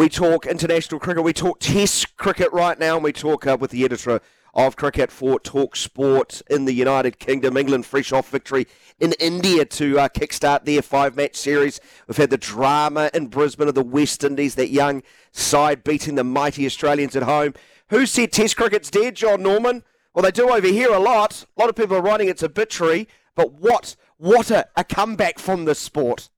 We talk international cricket. We talk Test cricket right now, and we talk uh, with the editor of cricket for Talk Sport in the United Kingdom. England fresh off victory in India to uh, kickstart their five match series. We've had the drama in Brisbane of the West Indies, that young side beating the mighty Australians at home. Who said Test cricket's dead, Jon Norman? Well, they do over here a lot. A lot of people are writing it's obituary, but what what a, a comeback from this sport.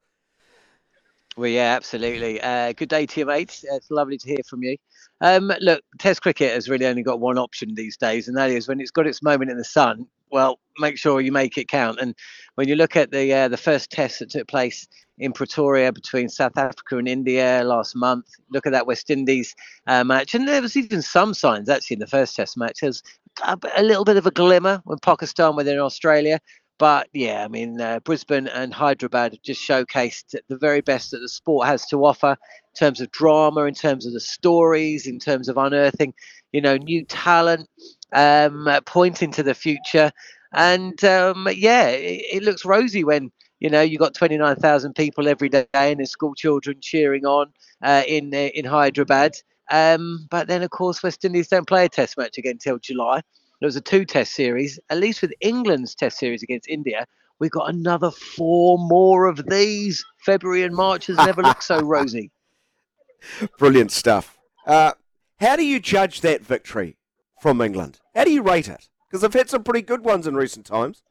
Well, yeah, absolutely. Uh, good day to you, mate. It's lovely to hear from you. Um, look, Test cricket has really only got one option these days, and that is when it's got its moment in the sun. Well, make sure you make it count. And when you look at the uh, the first test that took place in Pretoria between South Africa and India last month, look at that West Indies uh, match, and there was even some signs actually in the first test match. There's a, a little bit of a glimmer when Pakistan were in Australia. But yeah, I mean, uh, Brisbane and Hyderabad have just showcased the very best that the sport has to offer in terms of drama, in terms of the stories, in terms of unearthing, you know, new talent, um, pointing to the future. And um, yeah, it, it, looks rosy when you know you got 29,000 people every day and the school children cheering on uh, in uh, in Hyderabad. Um, but then, of course, West Indies don't play a Test match again until July. It was a two test series. At least with England's test series against India, we've got another four more of these. February and March has never looked so rosy. Brilliant stuff. Uh, how do you judge that victory from England? How do you rate it? Because they've had some pretty good ones in recent times.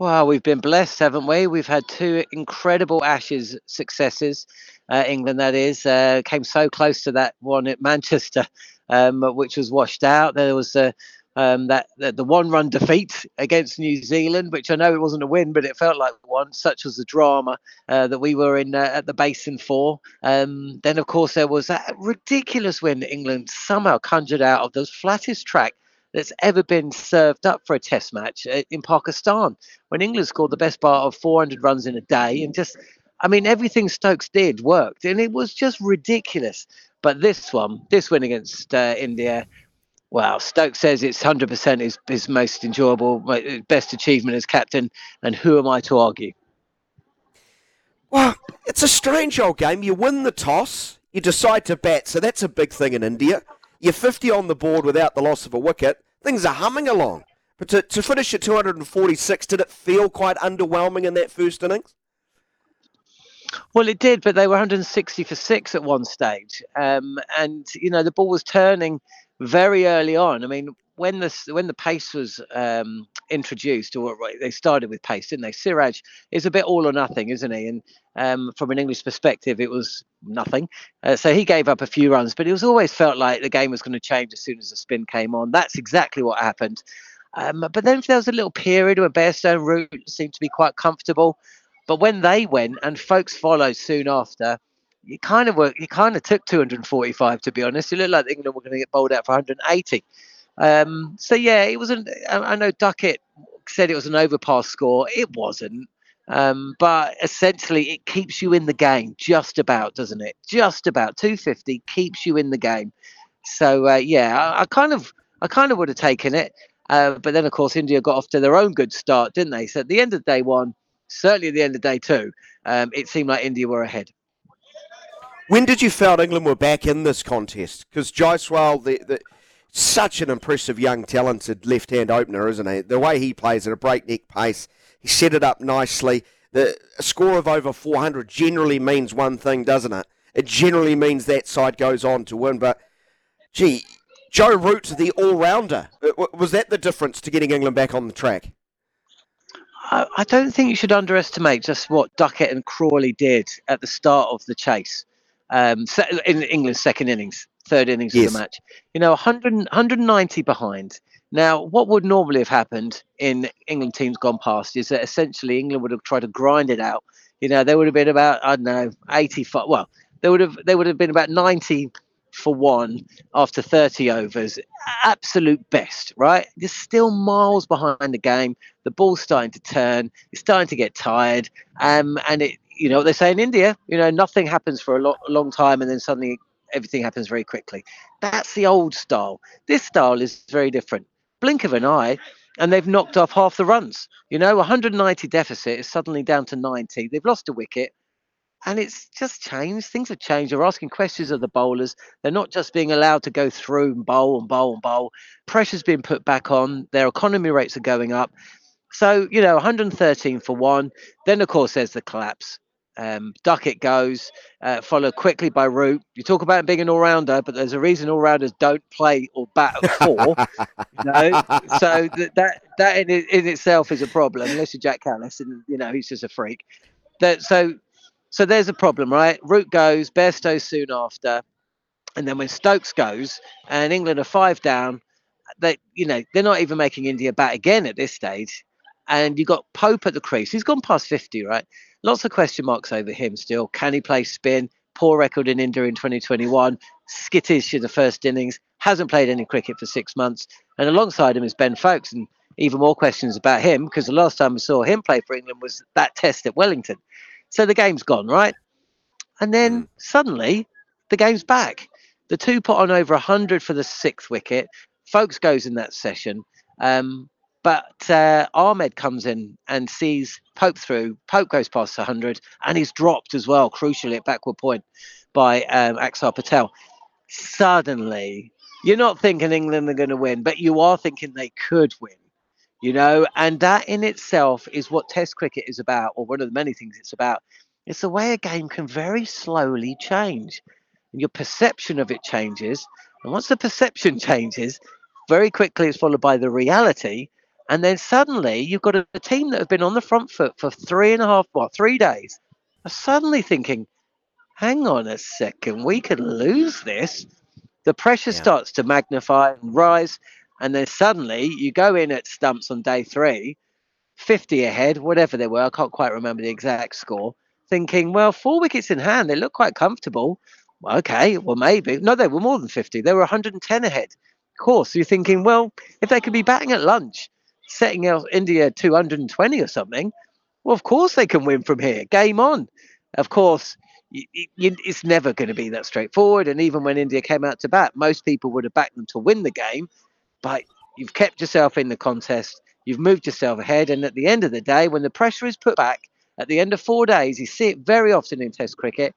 Well, we've been blessed, haven't we? We've had two incredible Ashes successes. Uh, England, that is, uh, came so close to that one at Manchester, um, which was washed out. There was a um, that, that, the one run defeat against New Zealand, which I know it wasn't a win, but it felt like one. Such was the drama uh, that we were in uh, at the basin for. Um, then, of course, there was that ridiculous win England somehow conjured out of the flattest track that's ever been served up for a test match uh, in Pakistan when England scored the best part of 400 runs in a day and just. I mean, everything Stokes did worked, and it was just ridiculous. But this one, this win against uh, India, well, Stokes says it's 100% his, his most enjoyable, best achievement as captain, and who am I to argue? Well, it's a strange old game. You win the toss, you decide to bat, so that's a big thing in India. You're 50 on the board without the loss of a wicket. Things are humming along. But to, to finish at 246, did it feel quite underwhelming in that first innings? Well, it did, but they were 160 for six at one stage, um, and you know the ball was turning very early on. I mean, when the when the pace was um, introduced, or they started with pace, didn't they? Siraj is a bit all or nothing, isn't he? And um, from an English perspective, it was nothing. Uh, so he gave up a few runs, but it was always felt like the game was going to change as soon as the spin came on. That's exactly what happened. Um, but then there was a little period where Bairstow Root seemed to be quite comfortable. But when they went and Foakes followed soon after, you kind of were, you kind of took 245 to be honest. It looked like England were going to get bowled out for 180. Um, so yeah, it wasn't. I know Duckett said it was an over-par score. It wasn't. Um, but essentially, it keeps you in the game just about, doesn't it? Just about 250 keeps you in the game. So uh, yeah, I, I, kind of, I kind of would have taken it. Uh, but then, of course, India got off to their own good start, didn't they? So at the end of day one, certainly at the end of day two, um, it seemed like India were ahead. When did you feel England were back in this contest? Because Jaiswal, the, the, such an impressive young, talented left-hand opener, isn't he? The way he plays at a breakneck pace, he set it up nicely. The a score of over 400 generally means one thing, doesn't it? It generally means that side goes on to win. But, gee, Joe Root, the all-rounder, uh, was that the difference to getting England back on the track? I don't think you should underestimate just what Duckett and Crawley did at the start of the chase um, in England's second innings, third innings yes. of the match. You know, 100, 190 behind. Now, what would normally have happened in England teams gone past is that essentially England would have tried to grind it out. You know, there would have been about I don't know 85. Well, there would have there would have been about 90 for one after 30 overs. Absolute best, right? You're still miles behind the game. The ball's starting to turn. You're starting to get tired. Um, and it, you know what they say in India, you know, nothing happens for a, lo- a long time and then suddenly everything happens very quickly. That's the old style. This style is very different. Blink of an eye, and they've knocked off half the runs. You know, 190 deficit is suddenly down to 90. They've lost a wicket. and it's just changed. Things have changed. They're asking questions of the bowlers. They're not just being allowed to go through and bowl and bowl and bowl. Pressure's being put back on. Their economy rates are going up. So, you know, 113 for one. Then, of course, there's the collapse. Um, Duckett goes, uh, followed quickly by Root. You talk about being an all-rounder, but there's a reason all-rounders don't play or bat at four. you know? So that that, that in, in itself is a problem, unless you're Jacques Kallis, and you know he's just a freak. That so so there's a problem, right? Root goes, Bairstow soon after, and then when Stokes goes, and England are five down, they you know they're not even making India bat again at this stage and you got Pope at the crease. He's gone past 50, right? Lots of question marks over him still. Can he play spin? Poor record in India in 2021. Skittish in the first innings. Hasn't played any cricket for six months. And alongside him is Ben Foakes. And even more questions about him because the last time we saw him play for England was that test at Wellington. So the game's gone, right? And then mm. suddenly the game's back. The two put on over 100 for the sixth wicket. Foakes goes in that session. Um, but uh, Ahmed comes in and sees Pope through. Pope goes past 100 and he's dropped as well, crucially at backward point by um, Axar Patel. Suddenly, you're not thinking England are going to win, but you are thinking they could win, you know, and that in itself is what Test cricket is about, or one of the many things it's about. It's the way a game can very slowly change, and your perception of it changes. And once the perception changes, very quickly it's followed by the reality and then suddenly you've got a, a, team that have been on the front foot for three and a half, what, three days, are suddenly thinking, hang on a second, we could lose this. The pressure yeah. starts to magnify and rise. And then suddenly you go in at stumps on day three, 50 ahead, whatever they were. I can't quite remember the exact score. Thinking, well, four wickets in hand, they look quite comfortable. Well, okay, well, maybe. No, they were more than 50. They were 110 ahead. Of course, you're thinking, well, if they could be batting at lunch, setting out India 220 or something, well, of course they can win from here. Game on. Of course, it's never going to be that straightforward. And even when India came out to bat, most people would have backed them to win the game. But you've kept yourself in the contest, you've moved yourself ahead. And at the end of the day, when the pressure is put back, at the end of four days, you see it very often in Test cricket.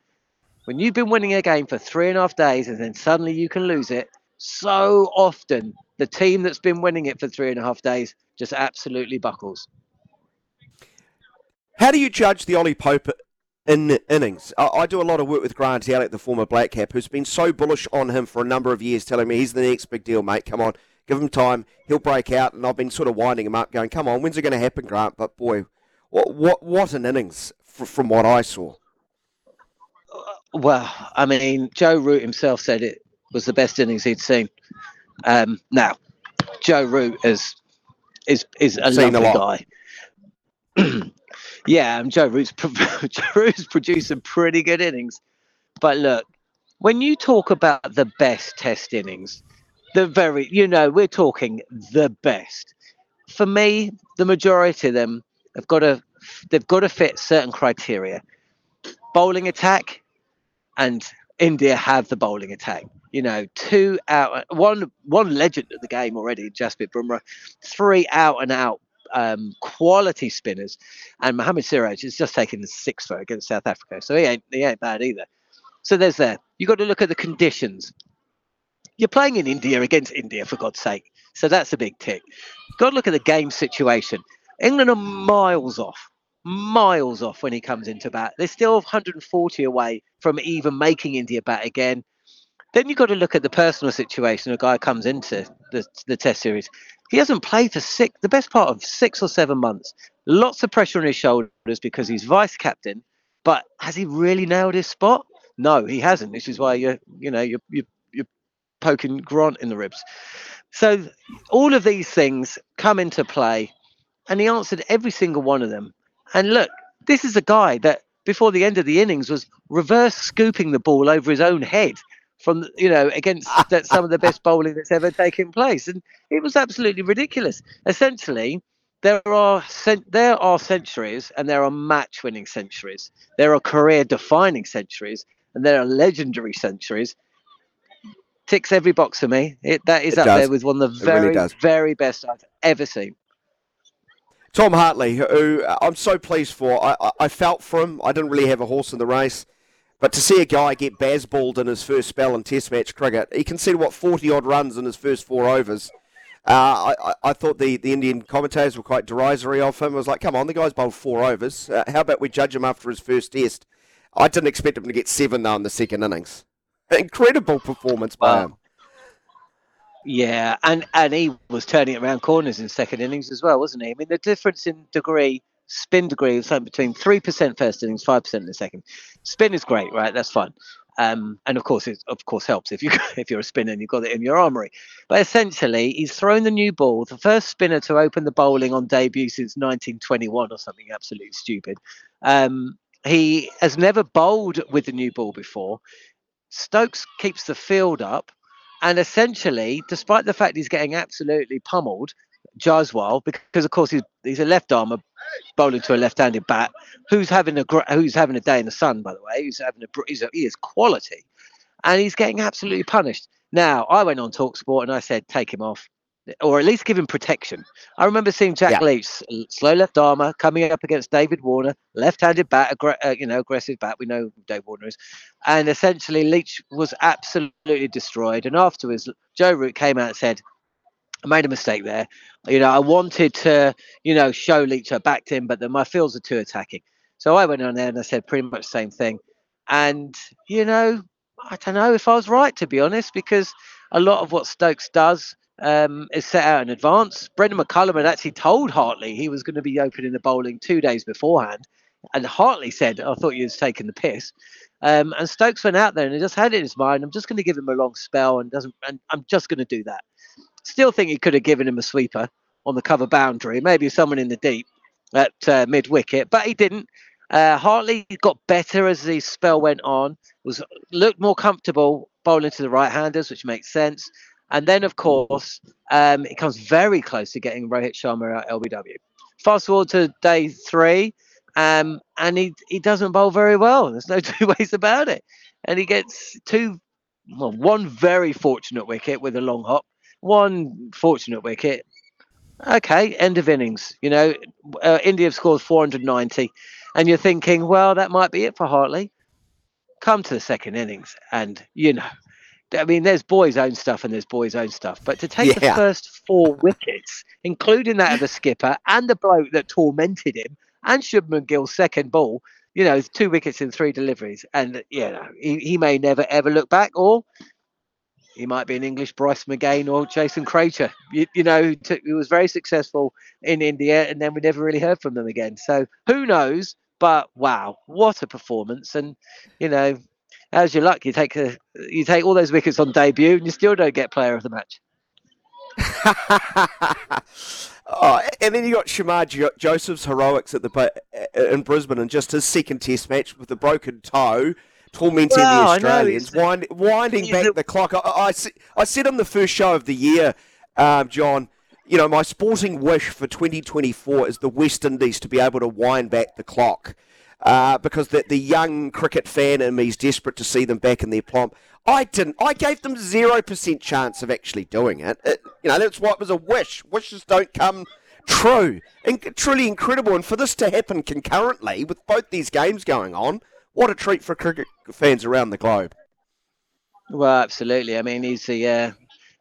When you've been winning a game for three and a half days and then suddenly you can lose it, so often the team that's been winning it for three and a half days just absolutely buckles. How do you judge the Ollie Pope in innings? I, I do a lot of work with Grant Elliott, the former Black Cap, who's been so bullish on him for a number of years, telling me he's the next big deal, mate. Come on, give him time, he'll break out. And I've been sort of winding him up, going, "Come on, when's it going to happen, Grant?" But boy, what what what an innings from what I saw. Uh, well, I mean, Joe Root himself said it was the best innings he'd seen. Um, now, Joe Root is is is a Seen lovely a guy. yeah, and Joe Root's Joe Root's produced some pretty good innings. But look, when you talk about the best Test innings, the very you know we're talking the best. For me, the majority of them have got to they've got to fit certain criteria. Bowling attack, and India have the bowling attack you know, two out, one one legend of the game already, Jasprit Bumrah, three out and out um, quality spinners, and Mohammad Siraj is just taking the six for against South Africa, so he ain't he ain't bad either. So there's there. You got to look at the conditions. You're playing in India against India, for God's sake. So that's a big tick. Got to look at the game situation. England are miles off, miles off when he comes into bat. They're still 140 away from even making India bat again. Then you've got to look at the personal situation. A guy comes into the, the test series. He hasn't played for six, the best part of six or seven months. Lots of pressure on his shoulders because he's vice captain. But has he really nailed his spot? No, he hasn't. This is why you're, you know, you're, you're, you're poking Grant in the ribs. So all of these things come into play, and he answered every single one of them. And look, this is a guy that before the end of the innings was reverse scooping the ball over his own head from you know against that some of the best bowling that's ever taken place, and it was absolutely ridiculous. Essentially, there are there are centuries and there are match-winning centuries. There are career-defining centuries and there are legendary centuries. Ticks every box for me. It, that is it up does. there with one of the very really very best I've ever seen. Tom Hartley, who I'm so pleased for. I, I, felt for him. I didn't really have a horse in the race. But to see a guy get Bazballed in his first spell in Test match cricket, he conceded what forty odd runs in his first four overs. Uh, I, I thought the, the Indian commentators were quite derisory of him. I was like, come on, the guy's bowled four overs. Uh, how about we judge him after his first test? I didn't expect him to get seven though in the second innings. Incredible performance by wow. him. Yeah, and and he was turning it around corners in second innings as well, wasn't he? I mean, the difference in degree, spin degree, was something between three percent first innings, five percent in the second. Spin is great, right? That's fun. Um, and of course, it of course helps if you if you're a spinner and you've got it in your armory. But essentially, he's thrown the new ball, the first spinner to open the bowling on debut since 1921 or something absolutely stupid. Um, he has never bowled with the new ball before. Stokes keeps the field up and essentially, despite the fact he's getting absolutely pummeled, Jaiswal, because of course he's he's a left armer bowling to a left-handed bat, who's having a who's having a day in the sun, by the way. He's having a he's a, he is quality, and he's getting absolutely punished. Now, I went on Talksport and I said, take him off or at least give him protection. I remember seeing Jack yeah. Leach, slow left armer, coming up against David Warner, left-handed bat, uh, you know, aggressive bat. We know who Dave Warner is, and essentially Leach was absolutely destroyed. And afterwards, Joe Root came out and said, "I made a mistake there. You know, I wanted to, you know, show Leach I backed him, but then my fields are too attacking." So I went on there and I said pretty much the same thing. And you know, I don't know if I was right to be honest, because a lot of what Stokes does um, is set out in advance. Brendon McCullum had actually told Hartley he was going to be opening the bowling two days beforehand. And Hartley said, I thought you was taking the piss. Um, and Stokes went out there and he just had it in his mind, I'm just going to give him a long spell and doesn't and I'm just going to do that. Still think he could have given him a sweeper on the cover boundary, maybe someone in the deep at uh, mid wicket, but he didn't. Uh, Hartley got better as the spell went on, was looked more comfortable bowling to the right handers, which makes sense. And then, of course, um, it comes very close to getting Rohit Sharma at LBW. Fast forward to day three, um, and he, he doesn't bowl very well. There's no two ways about it. And he gets two, well, one very fortunate wicket with a long hop, one fortunate wicket. Okay, end of innings. You know, uh, India have scored 490, and you're thinking, well, that might be it for Hartley. Come to the second innings, and you know, I mean, there's boys' own stuff and there's boys' own stuff. But to take yeah. the first four wickets, including that of the skipper and the bloke that tormented him, and Shubman Gill's second ball, you know, two wickets in three deliveries, and you know, he, he may never ever look back, or he might be an English Bryce McGain or Jason Krejza. You, you know, who was very successful in India, and then we never really heard from them again. So who knows? But wow, what a performance! And you know, how's your luck? You take a, you take all those wickets on debut, and you still don't get player of the match. oh, and then you got Shamar Joseph's heroics at the in Brisbane, and just his second Test match with the broken toe, tormenting well, the Australians, wind, winding back a... the clock. I, I, I, said on the first show of the year, um, Jon. You know, my sporting wish for 2024 is the West Indies to be able to wind back the clock uh, because the, the young cricket fan in me is desperate to see them back in their prime. I didn't. I gave them zero percent chance of actually doing it. it. You know, that's why it was a wish. Wishes don't come true. In- truly incredible. And for this to happen concurrently with both these games going on, what a treat for cricket fans around the globe. Well, absolutely. I mean, he's the uh,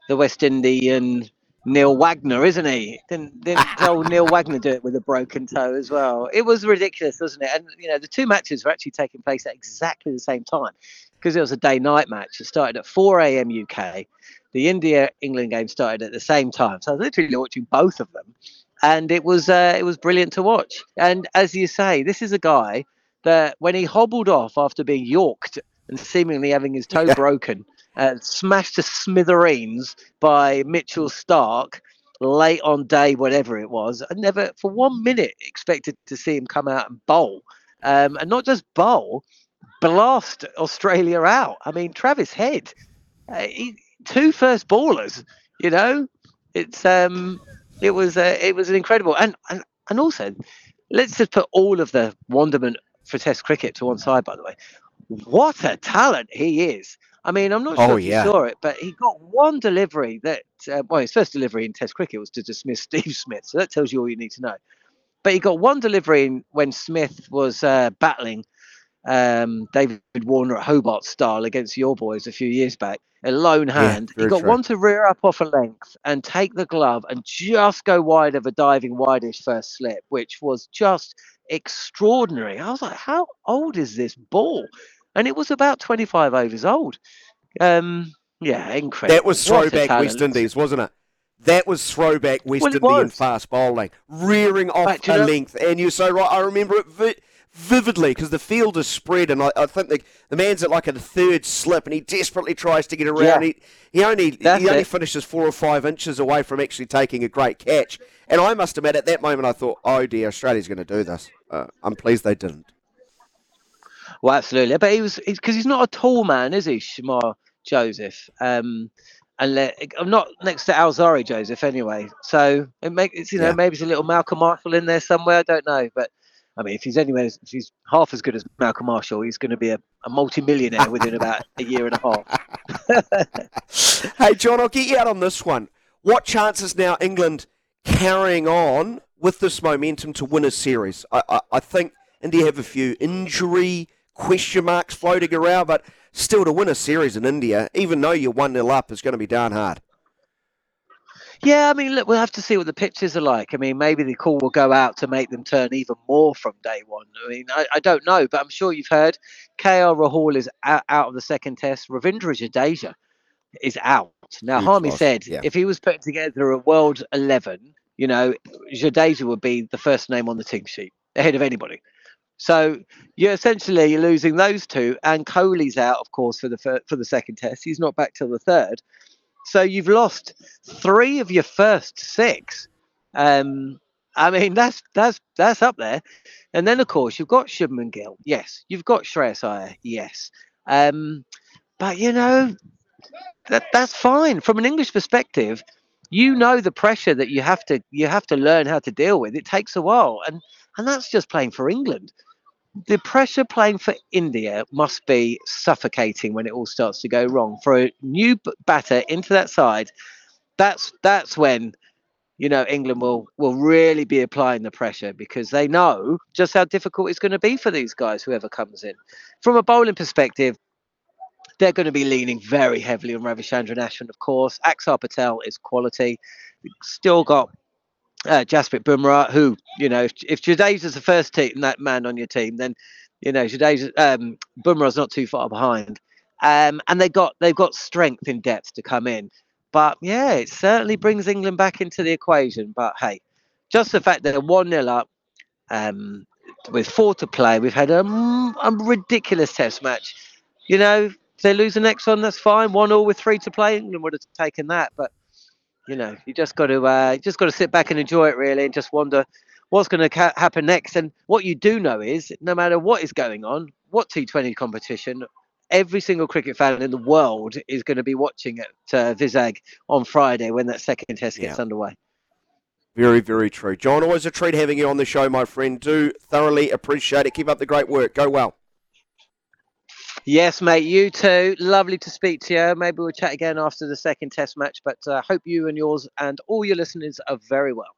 the West Indian Neil Wagner, isn't he? Didn't, didn't old Neil Wagner do it with a broken toe as well? It was ridiculous, wasn't it? And you know, the two matches were actually taking place at exactly the same time because it was a day-night match. It started at 4 a.m. UK. The India-England game started at the same time, so I was literally watching both of them, and it was uh, it was brilliant to watch. And as you say, this is a guy that when he hobbled off after being yorked and seemingly having his toe broken uh, smashed to smithereens by Mitchell Starc late on day, whatever it was. I never, for one minute, expected to see him come out and bowl. Um, and not just bowl, blast Australia out. I mean, Travis Head, uh, he, two first ballers, you know, it's um, it was uh, it was an incredible and, and and also let's just put all of the wonderment for Test cricket to one side. By the way, what a talent he is! I mean, I'm not sure oh, if yeah. you saw it, but he got one delivery that, uh, well, his first delivery in Test cricket was to dismiss Steve Smith. So that tells you all you need to know. but he got one delivery in when Smith was uh, battling um, David Warner at Hobart style against your boys a few years back. A lone hand. Yeah, he got true. one to rear up off a length and take the glove and just go wide of a diving wideish first slip, which was just extraordinary. I was like, how old is this ball? And it was about 25 overs old. Um, yeah, incredible. That was throwback. West Indies, wasn't it? That was throwback West Well, Indian was. fast bowling, rearing off But, a know- length. And you're so right. I remember it vi- vividly because the field is spread, and I, I think the, the man's at like a third slip, and he desperately tries to get around. Yeah. He, he only That's he only it. finishes four or five inches away from actually taking a great catch. And I must admit, at that moment, I thought, "Oh dear, Australia's going to do this." Uh, I'm pleased they didn't. Well, absolutely. But he was because he's not a tall man, is he, Shamar Joseph? Um, and I'm not next to Alzarri Joseph anyway. So it make it's you know Yeah. maybe it's a little Malcolm Marshall in there somewhere. I don't know, but I mean, if he's anywhere, if he's half as good as Malcolm Marshall, he's going to be a, a multi-millionaire within about a year and a half. Hey, Jon, I'll get you out on this one. What chances now England carrying on with this momentum to win a series? I, I, I think India have a few injury question marks floating around, but still to win a series in India, even though you're 1 0 up, is going to be darn hard. Yeah, I mean, look, we'll have to see what the pitches are like. I mean, maybe the call will go out to make them turn even more from day one. I mean, I, I don't know, but I'm sure you've heard KL Rahul is out, out of the second test. Ravindra Jadeja is out. Now, Harmy said yeah. if he was putting together a world 11, you know, Jadeja would be the first name on the team sheet ahead of anybody. So you're essentially losing those two, and Kohli's out, of course, for the fir- for the second test. He's not back till the third. So you've lost three of your first six. Um, I mean, that's that's that's up there. And then of course you've got Shubman Gill. Yes, you've got Shreyas Iyer. Yes, um, but you know that that's fine from an English perspective. You know the pressure that you have to you have to learn how to deal with. It takes a while, and and that's just playing for England. The pressure playing for India must be suffocating when it all starts to go wrong. For a new batter into that side, that's that's when you know England will will really be applying the pressure because they know just how difficult it's going to be for these guys whoever comes in. From a bowling perspective, they're going to be leaning very heavily on Ravichandran Ashwin, of course. Axar Patel is quality. Still got uh, Jasprit Bumrah, who you know, if, if Jadeja's the first team that man on your team, then you know Jadeja um, Bumrah's not too far behind. Um, and they got they've got strength in depth to come in. But yeah, it certainly brings England back into the equation. But hey, just the fact that they're one 0 up, um, with four to play, we've had a, a ridiculous Test match. You know, if they lose the next one, that's fine. One all with three to play, England would have taken that. But you know, you just got to uh, just got to sit back and enjoy it really, and just wonder what's going to ca- happen next. And what you do know is, no matter what is going on, what T20 competition, every single cricket fan in the world is going to be watching at uh, Vizag on Friday when that second test gets Yeah. underway. Very, very true. Jon, always a treat having you on the show, my friend. Do thoroughly appreciate it. Keep up the great work. Go well. Yes, mate. You too. Lovely to speak to you. Maybe we'll chat again after the second test match. But uh, hope you and yours and all your listeners are very well.